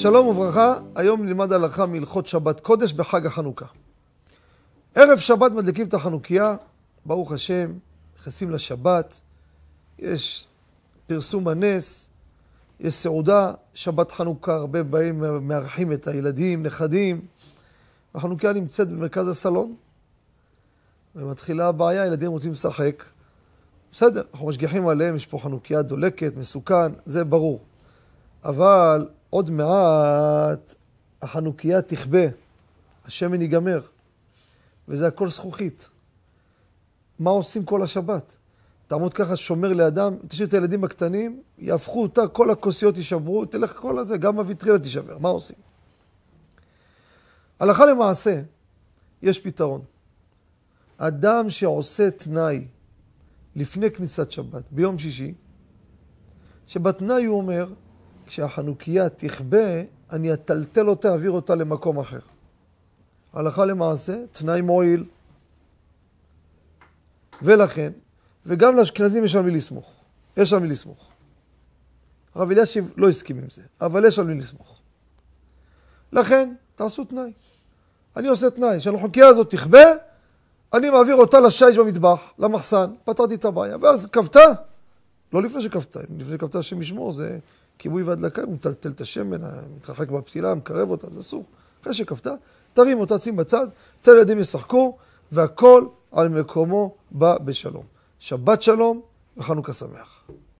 שלום וברכה, היום נלמד הלכה מהלכות שבת קודש בחג החנוכה. ערב שבת מדליקים את החנוכיה, ברוך השם, נכנסים לשבת, יש פרסום הנס, יש סעודה, שבת חנוכה, הרבה באים, מארחים את הילדים, נכדים. החנוכיה נמצאת במרכז הסלון, ומתחילה הבעיה, ילדים רוצים לשחק. בסדר, אנחנו משגיחים עליהם, יש פה חנוכיה דולקת, מסוכן, זה ברור. אבל עוד מעט החנוכיה תכבה, השמן ייגמר, וזה הכל זכוכית. מה עושים כל השבת? תעמוד ככה, שומר לידם, תשאיר את הילדים הקטנים, יהפכו אותה, כל הכוסיות יישברו, תלך כל הזה, גם הוויטרינה תישבר, מה עושים? הלכה למעשה, יש פתרון. אדם שעושה תנאי לפני כניסת שבת, ביום שישי, שבתנאי הוא אומר, כשהחנוכיה תכבה, אני אטלטל אותה, אעביר אותה למקום אחר. הלכה למעשה, תנאי מועיל. ולכן, וגם לאשכנזים יש על מי לסמוך. יש על מי לסמוך. הרב אלישיב לא הסכים עם זה, אבל יש על מי לסמוך. לכן, תעשו תנאי. אני עושה תנאי, שהחנוכיה הזאת תכבה, אני מעביר אותה לשיש במטבח, למחסן, פתרתי את הבעיה. ואז כבתה, לא לפני שכבתה, לפני שכבתה השם ישמור, זה כיבוי והדלקה, הוא מטלטל את השמן, מתרחק בפתילה, מקרב אותה, זה אסור. אחרי שכבתה, תרים אותה, שים בצד, תן לילדים ישחקו, והכל על מקומו בא בשלום. שבת שלום וחנוכה שמח.